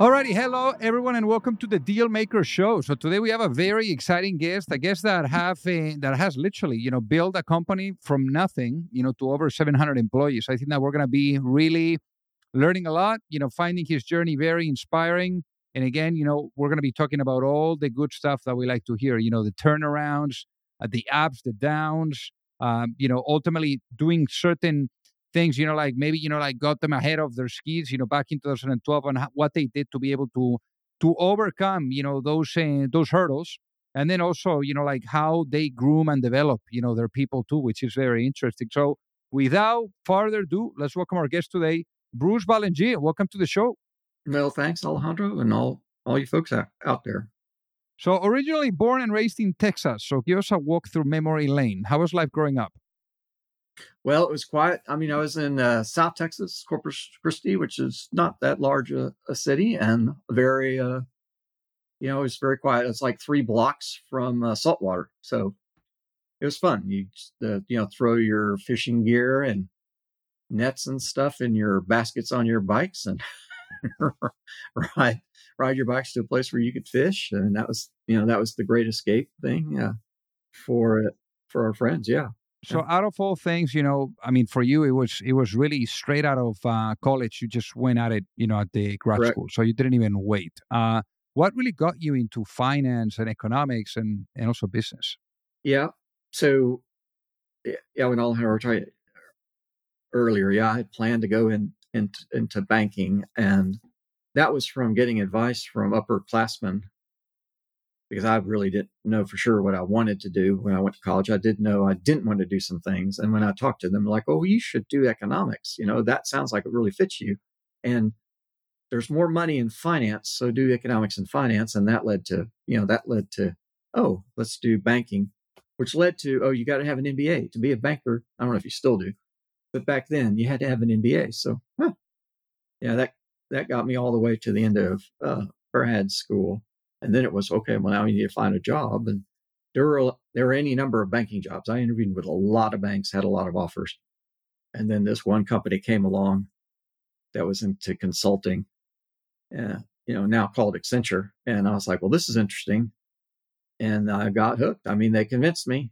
Alrighty, hello everyone, and welcome to the Deal Maker Show. So today we have a very exciting guest, a guest that have that has literally, you know, built a company from nothing, you know, to over 700 employees. I think that we're gonna be really learning a lot, you know, finding his journey very inspiring. And again, you know, we're gonna be talking about all the good stuff that we like to hear. You know, the turnarounds, uh, the ups, the downs. Um, you know, ultimately doing certain things, you know, like maybe, you know, like got them ahead of their skis, you know, back in 2012 and what they did to be able to to overcome, you know, those uh, those hurdles. And then also, you know, like how they groom and develop, you know, their people too, which is very interesting. So without further ado, let's welcome our guest today, Bruce Ballengee. Welcome to the show. Well, thanks, Alejandro, and all all you folks out, out there. So originally born and raised in Texas. So give us a walk through memory lane. How was life growing up? Well, it was quiet. I mean, I was in uh, South Texas, Corpus Christi, which is not that large a, a city, and very, uh, you know, it was very quiet. It's like three blocks from uh, saltwater, so it was fun. You, you know, throw your fishing gear and nets and stuff in your baskets on your bikes, and ride ride your bikes to a place where you could fish, and that was, you know, that was the great escape thing uh, for for our friends. Yeah. So out of all things, you know, I mean, for you, it was it was really straight out of uh, college. You just went at it, you know, at the grad Correct. school, so you didn't even wait. Uh, what really got you into finance and economics and and also business? Yeah. So, yeah, when were talking earlier, yeah, I had planned to go in, in into banking, and that was from getting advice from upperclassmen because I really didn't know for sure what I wanted to do when I went to college. I did know I didn't want to do some things. And when I talked to them, like, oh, you should do economics. You know, that sounds like it really fits you. And there's more money in finance. So do economics and finance. And that led to, you know, that led to, oh, let's do banking, which led to, oh, you got to have an MBA to be a banker. I don't know if you still do, but back then you had to have an MBA. So, huh, yeah, that, that got me all the way to the end of uh, grad school. And then it was okay. Well, now you need to find a job, and there were there were any number of banking jobs. I interviewed with a lot of banks, had a lot of offers, and then this one company came along that was into consulting, uh, you know, now called Accenture, and I was like, well, this is interesting, and I got hooked. I mean, they convinced me,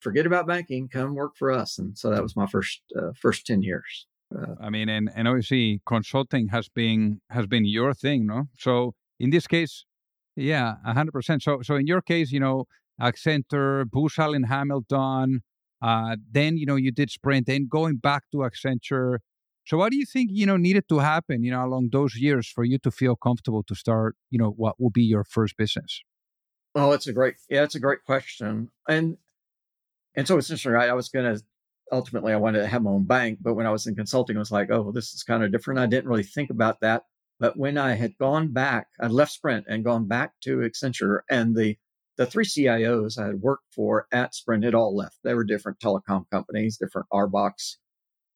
forget about banking, come work for us, and so that was my first uh, first ten years. Uh, I mean, and and obviously consulting has been has been your thing, no? So in this case, yeah, hundred percent. So, so in your case, you know, Accenture, Booz Allen Hamilton, uh, then you know you did Sprint, then going back to Accenture. So, what do you think you know needed to happen, you know, along those years for you to feel comfortable to start, you know, what will be your first business? Oh, it's a great, yeah, it's a great question, and and so it's interesting, right? I was going to ultimately I wanted to have my own bank, but when I was in consulting, I was like, oh, well, this is kind of different. I didn't really think about that but when I had gone back, I left Sprint and gone back to Accenture, and the the three CIOs I had worked for at Sprint had all left. They were different telecom companies, different RBOCs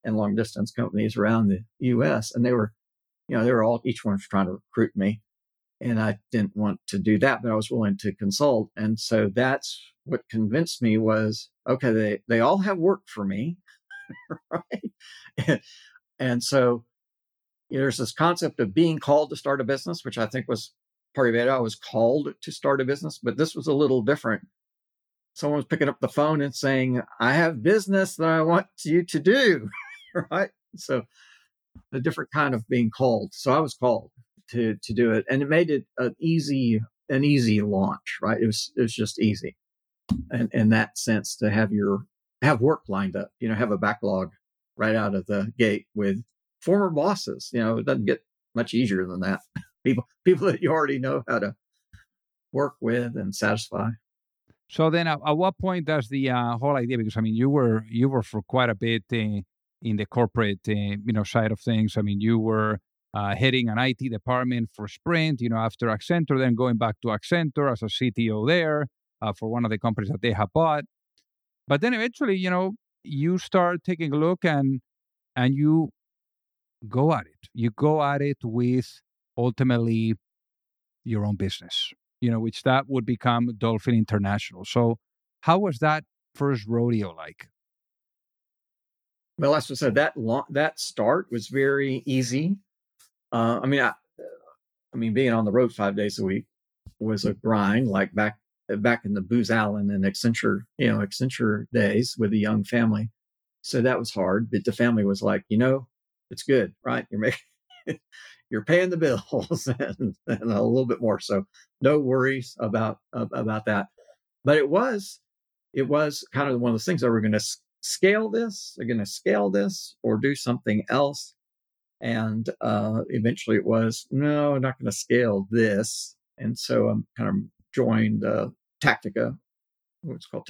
and long distance companies around the U.S. And they were, you know, they were all each one was trying to recruit me, and I didn't want to do that, but I was willing to consult. And so that's what convinced me was okay. They they all have work for me, right? and, and so there's this concept of being called to start a business, which I think was part of it. I was called to start a business, but this was a little different. Someone was picking up the phone and saying, I have business that I want you to do. right. So a different kind of being called. So I was called to to do it. And it made it an easy, an easy launch, right? It was it was just easy. And in that sense to have your have work lined up, you know, have a backlog right out of the gate with former bosses. You know, it doesn't get much easier than that. People people that you already know how to work with and satisfy. So then, at, at what point does the uh, whole idea? Because I mean, you were you were for quite a bit uh, in the corporate uh, you know side of things. I mean, you were uh, heading an IT department for Sprint. You know, after Accenture, then going back to Accenture as a CTO there uh, for one of the companies that they have bought. But then eventually, you know, you start taking a look and and you go at it. You go at it with ultimately your own business, you know, which that would become Dolphin International. So, how was that first rodeo like? Well, as I said, that long, that start was very easy. Uh, I mean, I, I mean, being on the road five days a week was a grind. Like back back in the Booz Allen and Accenture, you know, Accenture days with a young family. So that was hard. But the family was like, you know, it's good, right? You're making you're paying the bills and, and, a little bit more. So no worries about about that. But it was it was kind of one of those things that we're going to scale this, they're going to scale this, or do something else. And uh, eventually, it was no, I'm not going to scale this. And so I'm kind of joined uh, Tactica, what's called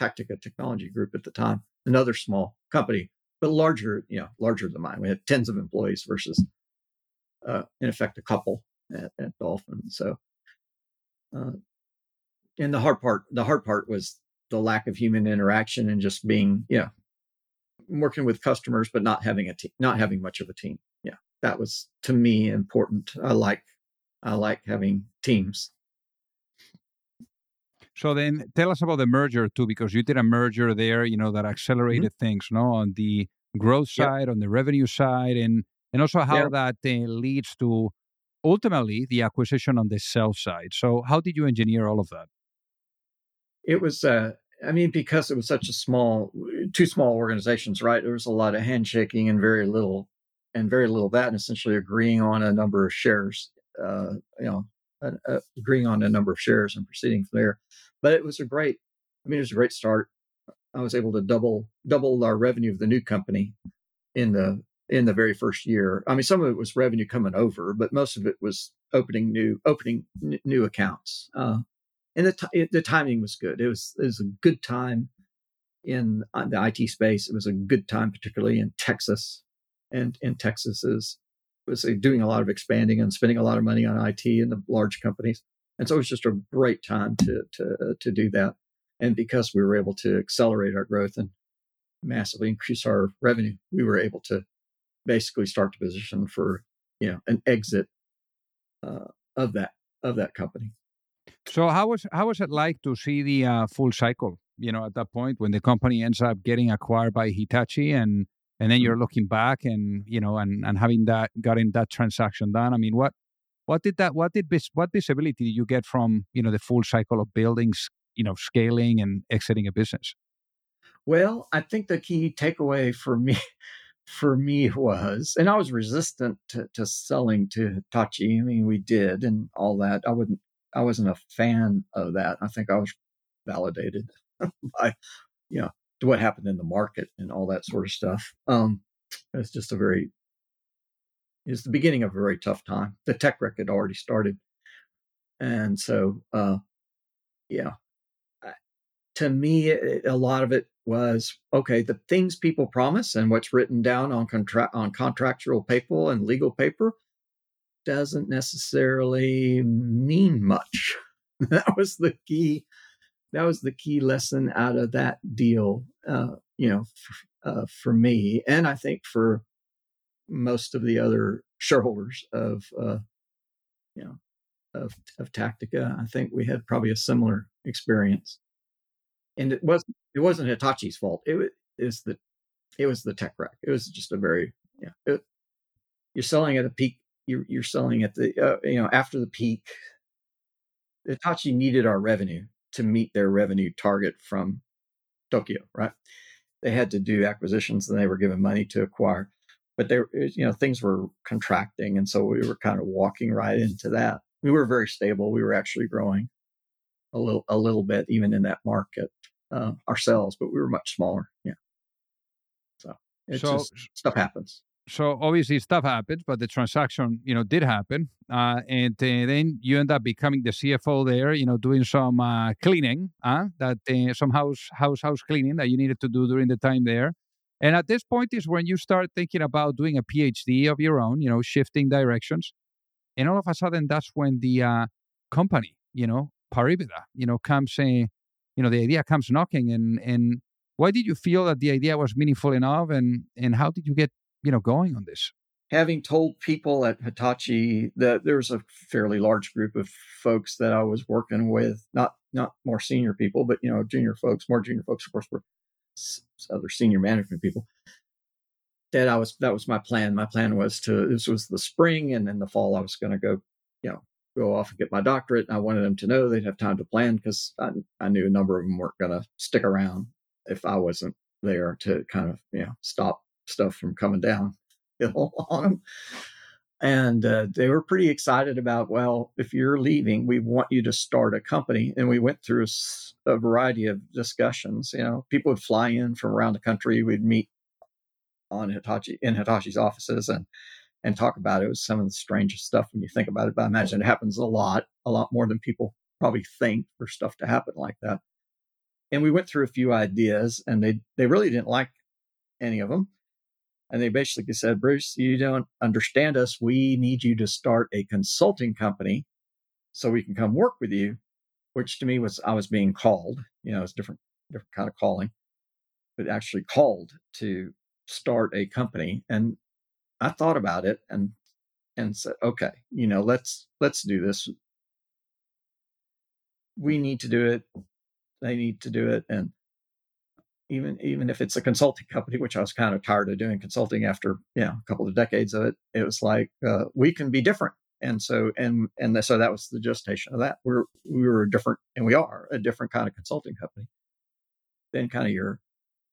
Tactica Technology Group at the time, another small company, but larger, you know, larger than mine. We had tens of employees versus uh, in effect a couple at, at Dolphin. So, uh, and the hard part, the hard part was the lack of human interaction and just being, you know, working with customers, but not having a team, not having much of a team. Yeah, that was to me important. I like, I like having teams. So then, tell us about the merger too, because you did a merger there, you know, that mm-hmm. accelerated mm-hmm. things, no, on the growth side, yep. on the revenue side, and and also how yeah. that uh, leads to ultimately the acquisition on the sell side. So, how did you engineer all of that? It was, uh, I mean, because it was such a small, two small organizations, right? There was a lot of handshaking and very little, and very little that, and essentially agreeing on a number of shares. Uh, you know, uh, uh, agreeing on a number of shares and proceeding from there. But it was a great, I mean, it was a great start. I was able to double double our revenue of the new company in the in the very first year. I mean, some of it was revenue coming over, but most of it was opening new opening n- new accounts. Uh, and the t- the timing was good. It was it was a good time in uh, the IT space. It was a good time, particularly in Texas, and in Texas is was doing a lot of expanding and spending a lot of money on IT in the large companies. And so it was just a great time to to uh, to do that. And because we were able to accelerate our growth and massively increase our revenue, we were able to basically start to position for you know an exit uh, of that of that company. So how was how was it like to see the uh, full cycle? You know, at that point when the company ends up getting acquired by Hitachi, and and then you're mm-hmm. looking back and you know and and having that getting that transaction done. I mean, what what did that what did what visibility did you get from you know the full cycle of buildings, you know, scaling and exiting a business? Well, I think the key takeaway for me for me was, and I was resistant to, to selling to Hitachi. I mean, we did and all that. I wouldn't, I wasn't a fan of that. I think I was validated by, you know, what happened in the market and all that sort of stuff. Um, it's just a very, it's the beginning of a very tough time. The tech wreck had already started. And so, uh, yeah, to me, a lot of it was okay. The things people promise and what's written down on contract on contractual paper and legal paper doesn't necessarily mean much. that was the key. That was the key lesson out of that deal. Uh, you know, for, uh, for me, and I think for most of the other shareholders of, uh, you know, of of Tactica. I think we had probably a similar experience and it wasn't it wasn't Hitachi's fault. It was, it was the it was the tech wreck. It was just a very yeah. It, you're selling at a peak. You're you're selling at the uh, you know after the peak. Hitachi needed our revenue to meet their revenue target from Tokyo, right? They had to do acquisitions and they were given money to acquire, but there you know things were contracting, and so we were kind of walking right into that. We were very stable. We were actually growing a little a little bit even in that market uh, ourselves, but we were much smaller. Yeah. So it's so, just stuff happens. So obviously stuff happens, but the transaction, you know, did happen, uh, and uh, then you end up becoming the CFO there. You know, doing some uh, cleaning, uh, that uh, some house house house cleaning that you needed to do during the time there. And at this point is when you start thinking about doing a PhD of your own. You know, shifting directions, and all of a sudden that's when the uh, company, you know, Pariveda, you know, comes saying, you know, the idea comes knocking and and why did you feel that the idea was meaningful enough and and how did you get you know, going on this? Having told people at Hitachi that there was a fairly large group of folks that I was working with, not not more senior people, but you know, junior folks, more junior folks, of course, were other senior management people. That I was that was my plan. My plan was to this was the spring, and then the fall I was going to go, you know, go off and get my doctorate. And I wanted them to know they'd have time to plan because I, I knew a number of them weren't going to stick around if I wasn't there to kind of you know stop stuff from coming down on them. And uh, they were pretty excited about, well, if you're leaving, we want you to start a company. And we went through a, a variety of discussions. You know, people would fly in from around the country. We'd meet on Hitachi in Hitachi's offices and and talk about it. It was some of the strangest stuff when you think about it. But I imagine it happens a lot, a lot more than people probably think for stuff to happen like that. And we went through a few ideas, and they they really didn't like any of them. And they basically said, Bruce, you don't understand us. We need you to start a consulting company so we can come work with you, which to me was I was being called, you know, it's different, different kind of calling, but actually called to start a company. And I thought about it and and said, okay, you know, let's let's do this. We need to do it. They need to do it. And even even if it's a consulting company, which I was kind of tired of doing consulting after you know a couple of decades of it, it was like uh, we can be different, and so and and so that was the gestation of that. We're we were a different, and we are a different kind of consulting company than kind of your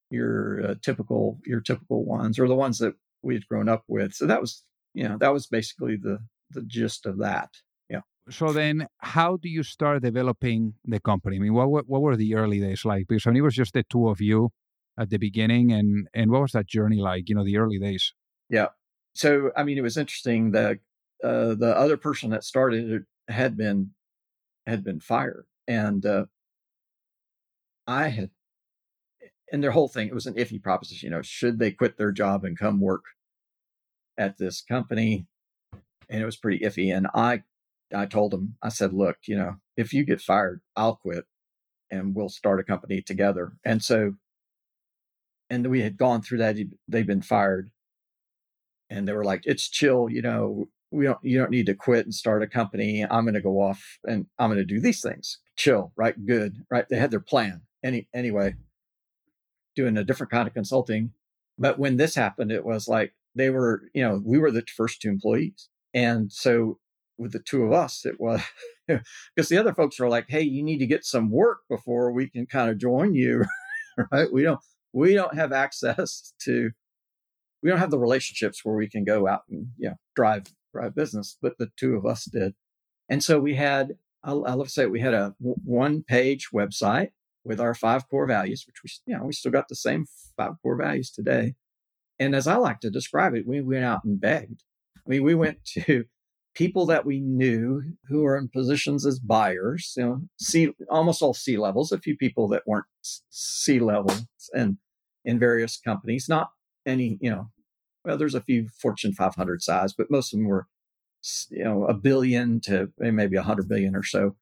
your uh, typical your typical ones or the ones that we had grown up with. So that was you know that was basically the the gist of that. So then, how do you start developing the company? I mean, what what, what were the early days like? Because I mean, it was just the two of you at the beginning, and and what was that journey like? You know, the early days. Yeah. So I mean, it was interesting. The uh, the other person that started it had been had been fired, and uh, I had and their whole thing it was an iffy proposition. You know, should they quit their job and come work at this company? And it was pretty iffy. And I I told them, I said, look, you know, if you get fired, I'll quit and we'll start a company together. And so, and we had gone through that. They've been fired. And they were like, it's chill, you know, we don't, you don't need to quit and start a company. I'm going to go off and I'm going to do these things. Chill, right? Good, right? They had their plan. Any, anyway, doing a different kind of consulting. But when this happened, it was like they were, you know, we were the first two employees. And so with the two of us, it was because the other folks were like, hey, you need to get some work before we can kind of join you. right. We don't we don't have access to we don't have the relationships where we can go out and you know drive drive business, but the two of us did. And so we had I'll, I'll say we had a one page website with our five core values, which we, you know, we still got the same five core values today. And as I like to describe it, we went out and begged. I mean, we went to people that we knew who were in positions as buyers, you know, C, almost all C levels, a few people that weren't C levels and in various companies, not any, you know, well, there's a few Fortune 500 size, but most of them were, you know, a billion to eh, maybe a hundred billion or so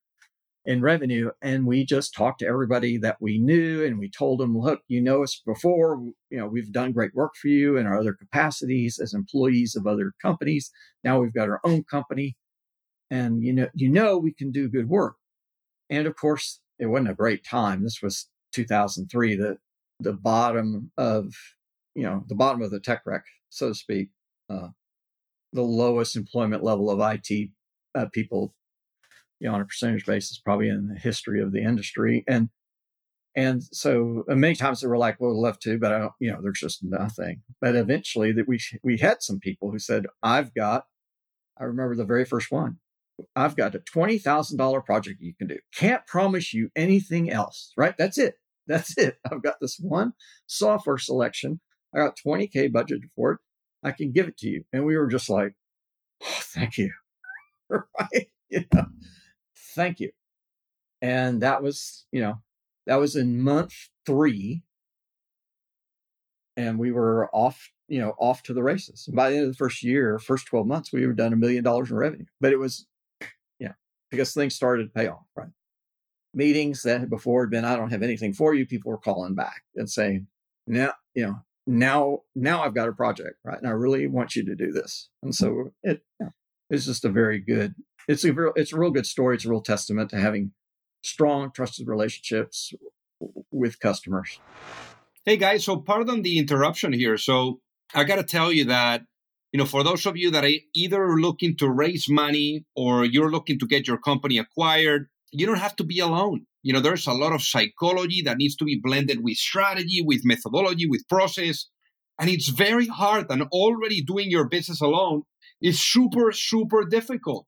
in revenue. And we just talked to everybody that we knew and we told them, look, you know us before, you know, we've done great work for you in our other capacities as employees of other companies. Now we've got our own company and you know, you know, we can do good work. And of course, it wasn't a great time. This was 2003, the, the bottom of, you know, the bottom of the tech wreck, so to speak, uh, the lowest employment level of IT uh, people you know, on a percentage basis, probably in the history of the industry. And and so uh, many times they were like, "Well, we'd love to, but I don't," you know, there's just nothing. But eventually, that we we had some people who said, "I've got." I remember the very first one. I've got a twenty thousand dollar project you can do. Can't promise you anything else, right? That's it. That's it. I've got this one software selection. I got twenty k budget for it. I can give it to you. And we were just like, oh, "Thank you," right? You know thank you. And that was, you know, that was in month three. And we were off, you know, off to the races. And by the end of the first year, first 12 months, we were done a million dollars in revenue. But it was, yeah, because things started to pay off, right? Meetings that had before had been, I don't have anything for you, people were calling back and saying, now, you know, now now I've got a project, right? And I really want you to do this. And so it it's just a very good it's a real it's a real good story. It's a real testament to having strong, trusted relationships with customers. Hey guys, so pardon the interruption here. So I got to tell you that you know, for those of you that are either looking to raise money or you're looking to get your company acquired, you don't have to be alone. You know, there's a lot of psychology that needs to be blended with strategy, with methodology, with process. And it's very hard. And already doing your business alone is super, super difficult.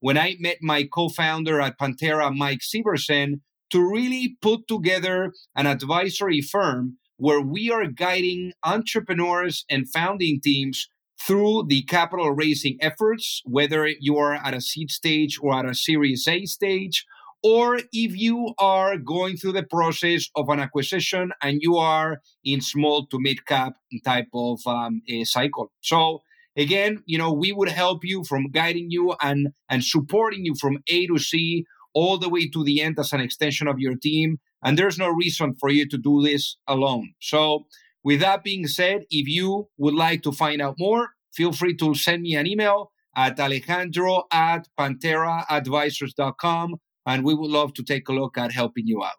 when i met my co-founder at panthera mike severson to really put together an advisory firm where we are guiding entrepreneurs and founding teams through the capital raising efforts, whether you are at a seed stage or at a Series A stage, or if you are going through the process of an acquisition and you are in small to mid cap type of um, cycle. So again, you know, we would help you from guiding you and and supporting you from A to C all the way to the end as an extension of your team. And there's no reason for you to do this alone. So with that being said, if you would like to find out more, feel free to send me an email at alejandro at pantheraadvisors.com and we would love to take a look at helping you out.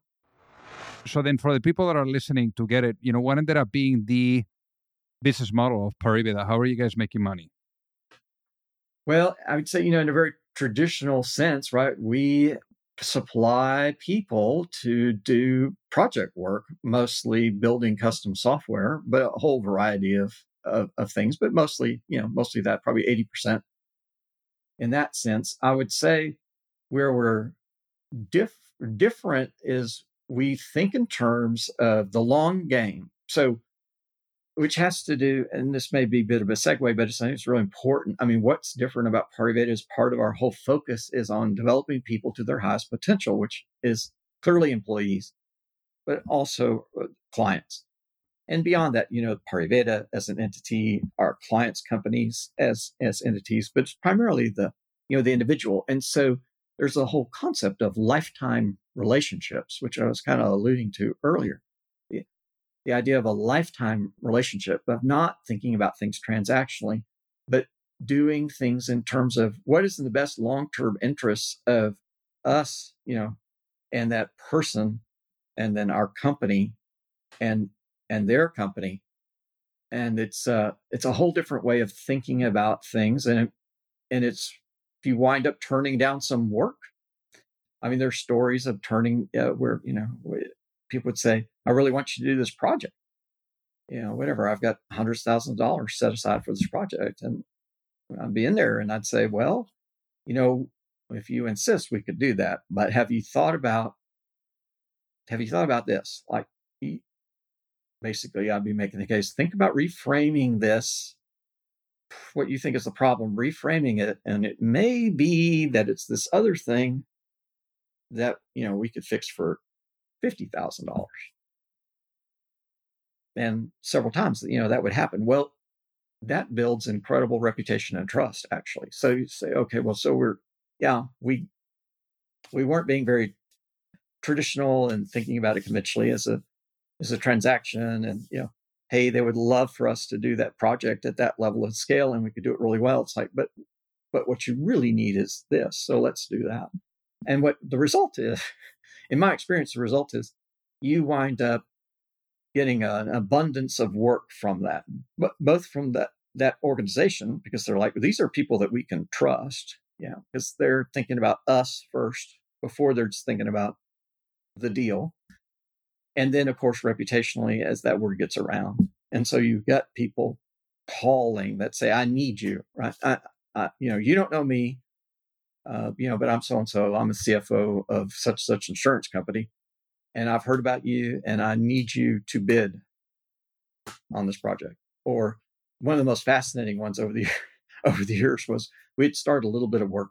So then for the people that are listening to get it, you know, what ended up being the business model of Pariveda? How are you guys making money? Well, I would say, you know, in a very traditional sense, right? We supply people to do project work, mostly building custom software, but a whole variety of, of, of things, but mostly, you know, mostly that, probably 80%. In that sense, I would say where we're diff- different is we think in terms of the long game. So which has to do, and this may be a bit of a segue, but it's, it's really important. I mean, what's different about Pariveda is part of our whole focus is on developing people to their highest potential, which is clearly employees, but also uh, clients. And beyond that, you know, Pariveda as an entity, our clients' companies as as entities, but primarily the you know the individual. And so there's a whole concept of lifetime relationships, which I was kind of alluding to earlier the idea of a lifetime relationship of not thinking about things transactionally, but doing things in terms of what is in the best long-term interests of us, you know, and that person, and then our company, and and their company, and it's uh it's a whole different way of thinking about things, and it, and it's if you wind up turning down some work, I mean, there's stories of turning uh, where you know people would say, I really want you to do this project. You know, whatever. I've got hundreds of thousands of dollars set aside for this project. And I'd be in there and I'd say, well, you know, if you insist, we could do that. But have you thought about, have you thought about this? Like, basically, I'd be making the case, think about reframing this, what you think is the problem, reframing it. And it may be that it's this other thing that, you know, we could fix for $50,000. And several times, you know, that would happen. Well, that builds incredible reputation and trust, actually. So you say, okay, well, so we're, yeah, we, we weren't being very traditional and thinking about it conventionally as a, as a transaction. And, you know, hey, they would love for us to do that project at that level of scale and we could do it really well. It's like, but, but what you really need is this. So let's do that. And what the result is, in my experience, the result is you wind up getting an abundance of work from that, but both from that that organization because they're like these are people that we can trust, yeah, because they're thinking about us first before they're just thinking about the deal, and then of course reputationally as that word gets around, and so you've got people calling that say I need you, right? I, I, you know, you don't know me, uh, you know, but I'm so and so. I'm a CFO of such such insurance company, and I've heard about you, and I need you to bid on this project. Or one of the most fascinating ones over the over the years was we'd started a little bit of work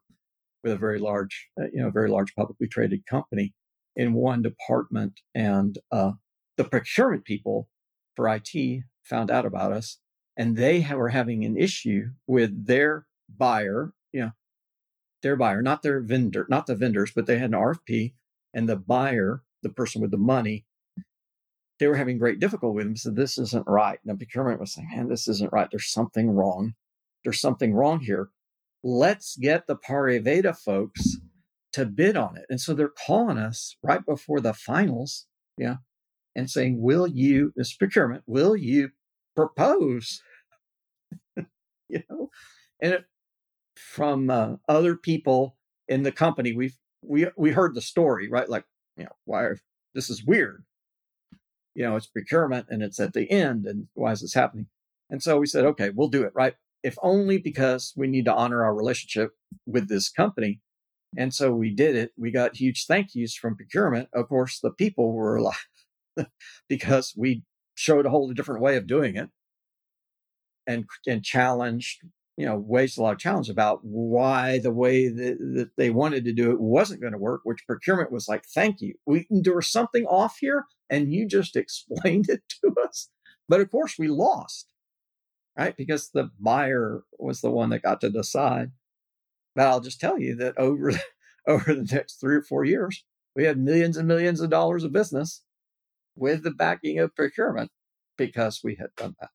with a very large, uh, you know, very large publicly traded company in one department, and uh, the procurement people for IT found out about us, and they were having an issue with their buyer, you know, their buyer, not their vendor, not the vendors, but they had an RFP, and the buyer, the person with the money, they were having great difficulty with them. So this isn't right. And the procurement was saying, man, this isn't right. There's something wrong. There's something wrong here. Let's get the Pariveda folks to bid on it. And so they're calling us right before the finals. Yeah. And saying, will you, this procurement, will you propose? you know, and it, from uh, other people in the company, we've, we, we heard the story, right? Like, you know, why, this is weird you know, it's procurement and it's at the end. And why is this happening? And so we said, okay, we'll do it, right? If only because we need to honor our relationship with this company. And so we did it. We got huge thank yous from procurement. Of course, the people were like, because we showed a whole different way of doing it and, and challenged you know, raised a lot of challenge about why the way that, that they wanted to do it wasn't going to work, which procurement was like, thank you. We, there was something off here and you just explained it to us. But of course we lost, right? Because the buyer was the one that got to decide. But I'll just tell you that over, over the next three or four years, we had millions and millions of dollars of business with the backing of procurement because we had done that.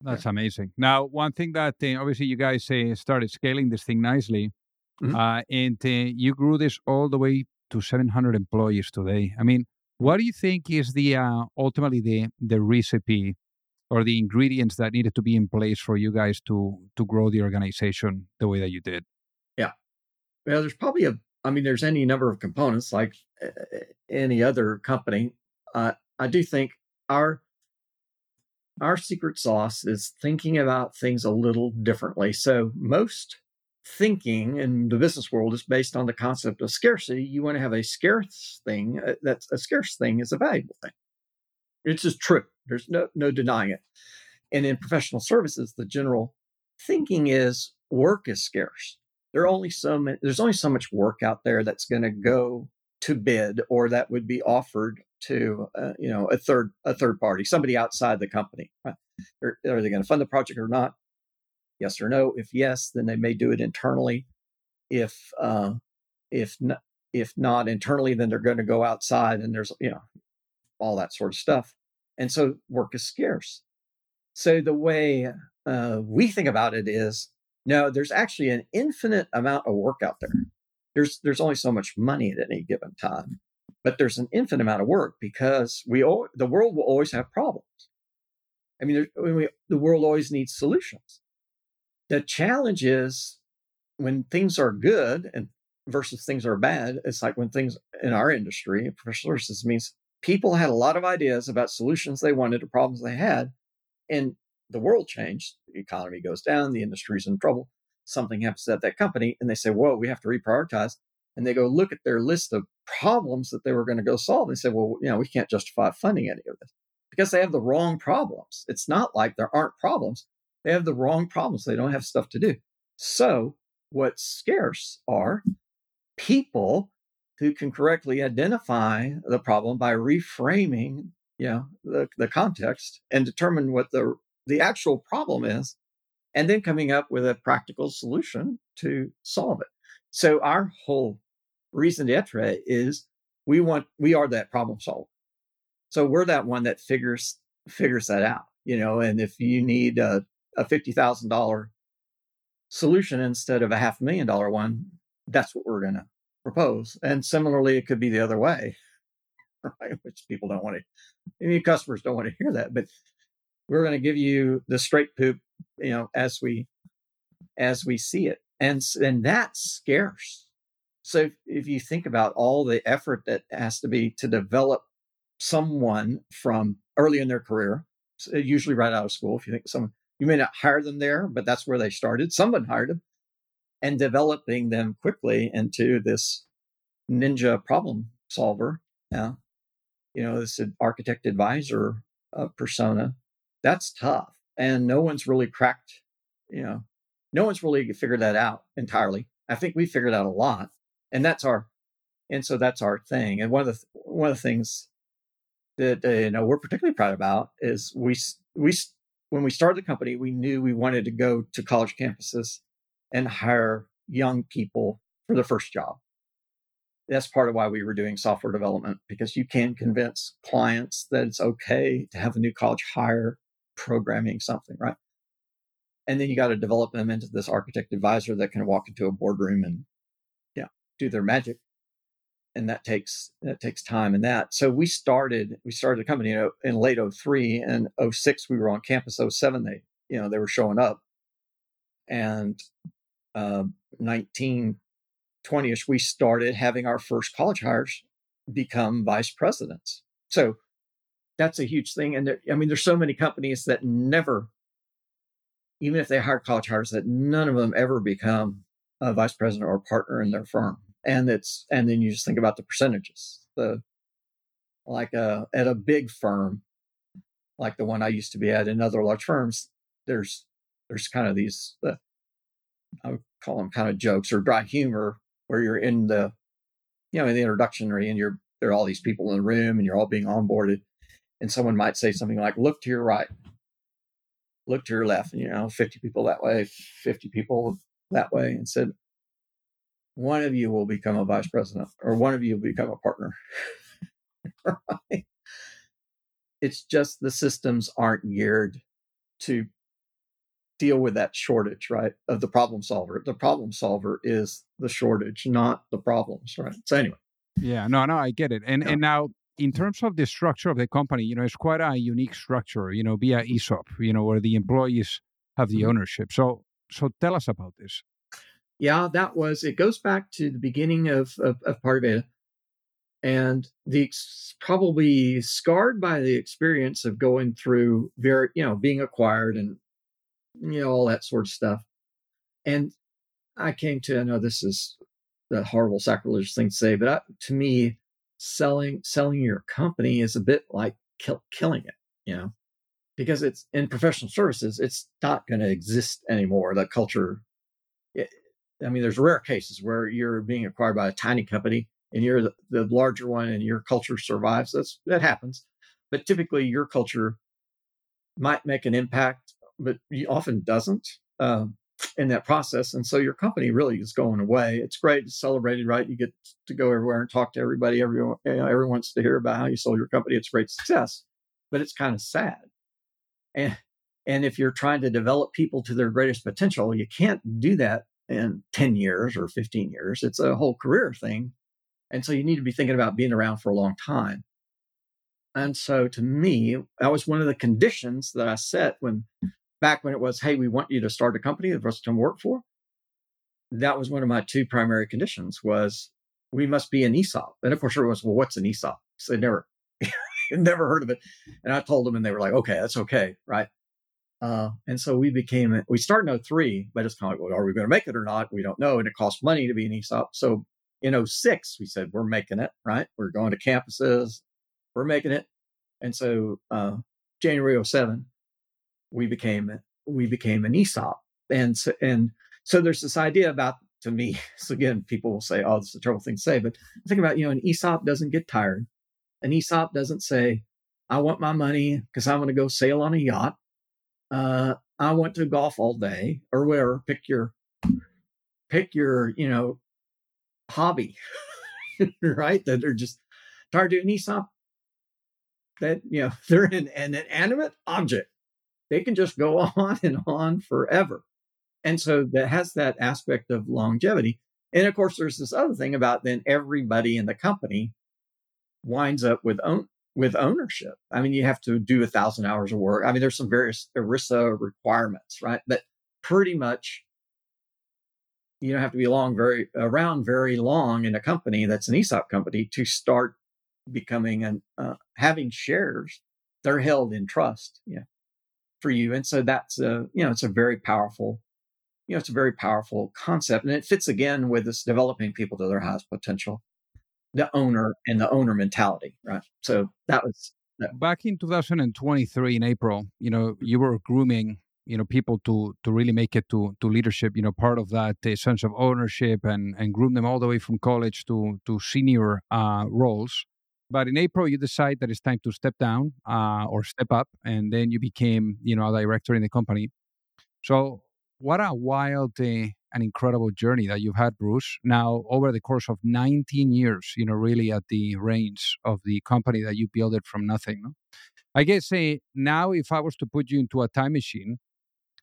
That's yeah. amazing. Now, one thing that uh, obviously you guys uh, started scaling this thing nicely, mm-hmm. uh, and uh, you grew this all the way to 700 employees today. I mean, what do you think is the uh, ultimately the the recipe or the ingredients that needed to be in place for you guys to to grow the organization the way that you did? Yeah, well, there's probably a. I mean, there's any number of components like uh, any other company. I do think our our secret sauce is thinking about things a little differently. So, most thinking in the business world is based on the concept of scarcity. You want to have a scarce thing, uh, that's a scarce thing is a valuable thing. It's just true. There's no, no denying it. And in professional services, the general thinking is work is scarce. There are only so many, there's only so much work out there that's going to go to bid or that would be offered to uh, you know a third a third party, somebody outside the company. Are, are they going to fund the project or not? Yes or no. If yes, then they may do it internally. If uh, if not, if not internally, then they're going to go outside, and there's you know all that sort of stuff. And so work is scarce. So the way uh, we think about it is no, there's actually an infinite amount of work out there. There's there's only so much money at any given time but there's an infinite amount of work because we the world will always have problems. I mean, we, the world always needs solutions. The challenge is when things are good and versus things are bad. It's like when things in our industry, professional services means people had a lot of ideas about solutions they wanted to problems they had, and the world changed. The economy goes down, the industry's in trouble. Something happens at that company, and they say, "Whoa, we have to reprioritize." And they go look at their list of problems that they were going to go solve. They say, well, you know, we can't justify funding any of this because they have the wrong problems. It's not like there aren't problems. They have the wrong problems. They don't have stuff to do. So what's scarce are people who can correctly identify the problem by reframing, you know, the, the context and determine what the the actual problem is, and then coming up with a practical solution to solve it. So our whole raison d'etre is we want we are that problem solver. So we're that one that figures figures that out, you know. And if you need a, a fifty thousand dollar solution instead of a half million dollar one, that's what we're to propose. And similarly, it could be the other way, right? Which people don't want to. I mean, customers don't want to hear that, but we're going to give you the straight poop, you know, as we as we see it and and that's scarce. So if, you think about all the effort that has to be to develop someone from early in their career, usually right out of school, if you think someone you may not hire them there, but that's where they started. Someone hired them, and developing them quickly into this ninja problem solver. Yeah, you know, this architect advisor uh, persona. That's tough, and no one's really cracked, you know, no one's really figured that out entirely. I think we figured out a lot, and that's our, and so that's our thing. And one of the one of the things that uh, you know we're particularly proud about is we we when we started the company, we knew we wanted to go to college campuses and hire young people for their first job. That's part of why we were doing software development because you can convince clients that it's okay to have a new college hire programming something, right? And then you got to develop them into this architect advisor that can walk into a boardroom and yeah, do their magic. And that takes that takes time and that. So we started we started the company in, in late 03 and 06 we were on campus 07 they you know they were showing up. And uh, 1920ish we started having our first college hires become vice presidents. So that's a huge thing. And there, I mean, there's so many companies that never even if they hire college hires, that none of them ever become a vice president or a partner in their firm. And it's and then you just think about the percentages. The like uh, at a big firm, like the one I used to be at in other large firms, there's there's kind of these uh, I would call them kind of jokes or dry humor where you're in the you know in the introductory and you're there are all these people in the room and you're all being onboarded and someone might say something like look to your right looked to your left, and you know, 50 people that way, 50 people that way, and said, one of you will become a vice president or one of you will become a partner. right? It's just the systems aren't geared to deal with that shortage, right? Of the problem solver. The problem solver is the shortage, not the problems, right? So anyway. Yeah, no, no, I get it. And and now in terms of the structure of the company, you know, it's quite a unique structure, you know, via ESOP, you know, where the employees have the mm-hmm. ownership. So, so tell us about this. Yeah, that was, it goes back to the beginning of, of, of Pariveda and the probably scarred by the experience of going through very, you know, being acquired and, you know, all that sort of stuff. And I came to, I know this is the horrible sacrilegious thing to say, but I, to me, selling selling your company is a bit like kill, killing it, you know, because it's in professional services, it's not going to exist anymore. The culture, it, I mean, there's rare cases where you're being acquired by a tiny company and you're the, the larger one and your culture survives. That's that happens, but typically your culture might make an impact, but often doesn't. Um, in that process. And so your company really is going away. It's great. It's celebrated, right? You get to go everywhere and talk to everybody. Everyone, you know, everyone wants to hear about how you sold your company. It's great success, but it's kind of sad. And, and if you're trying to develop people to their greatest potential, you can't do that in 10 years or 15 years. It's a whole career thing. And so you need to be thinking about being around for a long time. And so to me, that was one of the conditions that I set when back when it was, hey, we want you to start a company for us come work for. That was one of my two primary conditions was we must be an ESOP. And of course, everyone was, well, what's an ESOP? So they never, never heard of it. And I told them and they were like, okay, that's okay. Right. Uh, and so we became, we started in 03, but it's kind of like, well, are we going to make it or not? We don't know. And it costs money to be an ESOP. So in 06, we said, we're making it, right? We're going to campuses, we're making it. And so uh, January 07, we became we became an ESOP, and so, and so there's this idea about to me. So again, people will say, "Oh, this is a terrible thing to say," but think about you know, an ESOP doesn't get tired. An ESOP doesn't say, "I want my money because I'm going to go sail on a yacht." Uh, I want to golf all day or whatever. Pick your pick your you know hobby, right? That they're just tired an ESOP. That you know they're an, an inanimate object they can just go on and on forever. And so that has that aspect of longevity. And of course, there's this other thing about then everybody in the company winds up with own with ownership. I mean, you have to do a thousand hours of work. I mean, there's some various ERISA requirements, right? But pretty much you don't have to be long very around very long in a company that's an ESOP company to start becoming and uh, having shares. They're held in trust. Yeah for you. And so that's a, you know, it's a very powerful, you know, it's a very powerful concept. And it fits again with this developing people to their highest potential, the owner and the owner mentality, right? So that was back in 2023 in April, you know, you were grooming you know people to to really make it to to leadership. You know, part of that uh, sense of ownership and and groom them all the way from college to to senior uh, roles. But in April, you decide that it's time to step down uh, or step up, and then you became you know a director in the company. So what a wild uh, and incredible journey that you've had, Bruce. Now, over the course of 19 years, you know, really at the reins of the company that you built it from nothing. No? I guess uh, now, if I was to put you into a time machine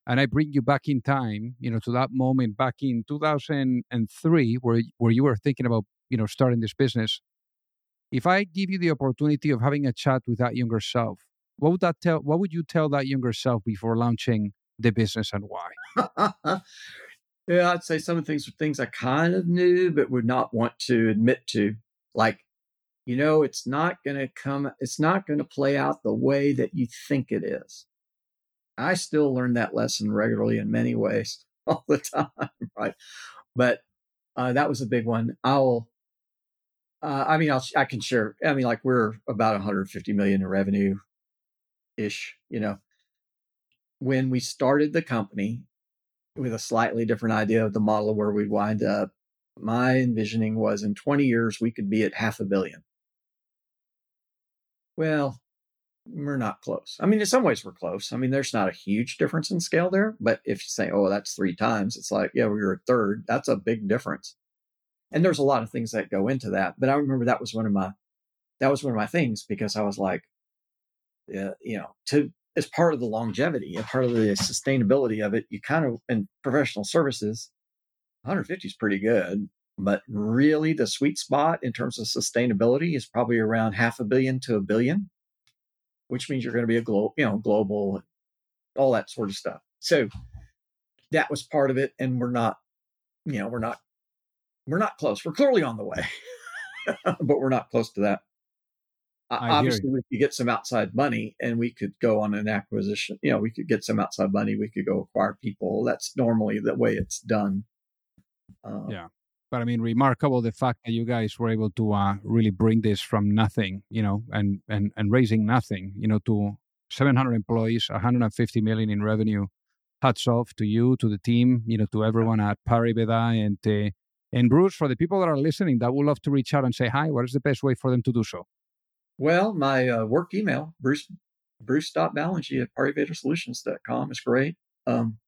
and I bring you back in time, you know, to that moment back in 2003, where where you were thinking about, you know, starting this business. If I give you the opportunity of having a chat with that younger self, what would that tell? What would you tell that younger self before launching the business and why? yeah, I'd say some of the things are things I kind of knew, but would not want to admit to. Like, you know, it's not to come, it's not to play out the way that you think it is. I still learn that lesson regularly in many ways all the time, right? But uh, that was a big one. I'll, uh, I mean, I'll, I can share. I mean, like we're about 150 million in revenue ish, you know. When we started the company with a slightly different idea of the model where we'd wind up, my envisioning was in 20 years, we could be at half a billion. Well, we're not close. I mean, in some ways, we're close. I mean, there's not a huge difference in scale there. But if you say, oh, that's three times, it's like, yeah, we were a third. That's a big difference. And there's a lot of things that go into that. But I remember that was one of my, that was one of my things because I was like, yeah, you know, to, as part of the longevity and part of the sustainability of it, you kind of, in professional services, 150 is pretty good. But really, the sweet spot in terms of sustainability is probably around half a billion to a billion which means you're going to be a global, you know, global, all that sort of stuff. So that was part of it, and we're not, you know, we're not, we're not close. We're clearly on the way, but we're not close to that. I Obviously, we could get some outside money, and we could go on an acquisition. You know, we could get some outside money. We could go acquire people. That's normally the way it's done. Uh, yeah but I mean, remarkable the fact that you guys were able to uh, really bring this from nothing, you know, and and and raising nothing, you know, to 700 employees, 150 million in revenue. Hats off to you, to the team, you know, to everyone at Pariveda and uh, and Bruce. For the people that are listening, that would love to reach out and say hi. What is the best way for them to do so? Well, my uh, work email, Bruce Bruce.Ballengee at ParivedaSolutions.com is great. Um,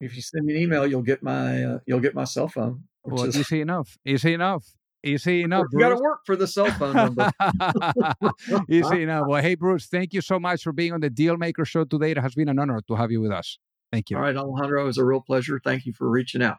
if you send me an email, you'll get my uh, you'll get my cell phone. Well, is, easy enough. Easy enough. Easy enough. You got to work for the cell phone number. easy enough. Well, hey Bruce, thank you so much for being on the Dealmaker Show today. It has been an honor to have you with us. Thank you. All right, Alejandro, it was a real pleasure. Thank you for reaching out.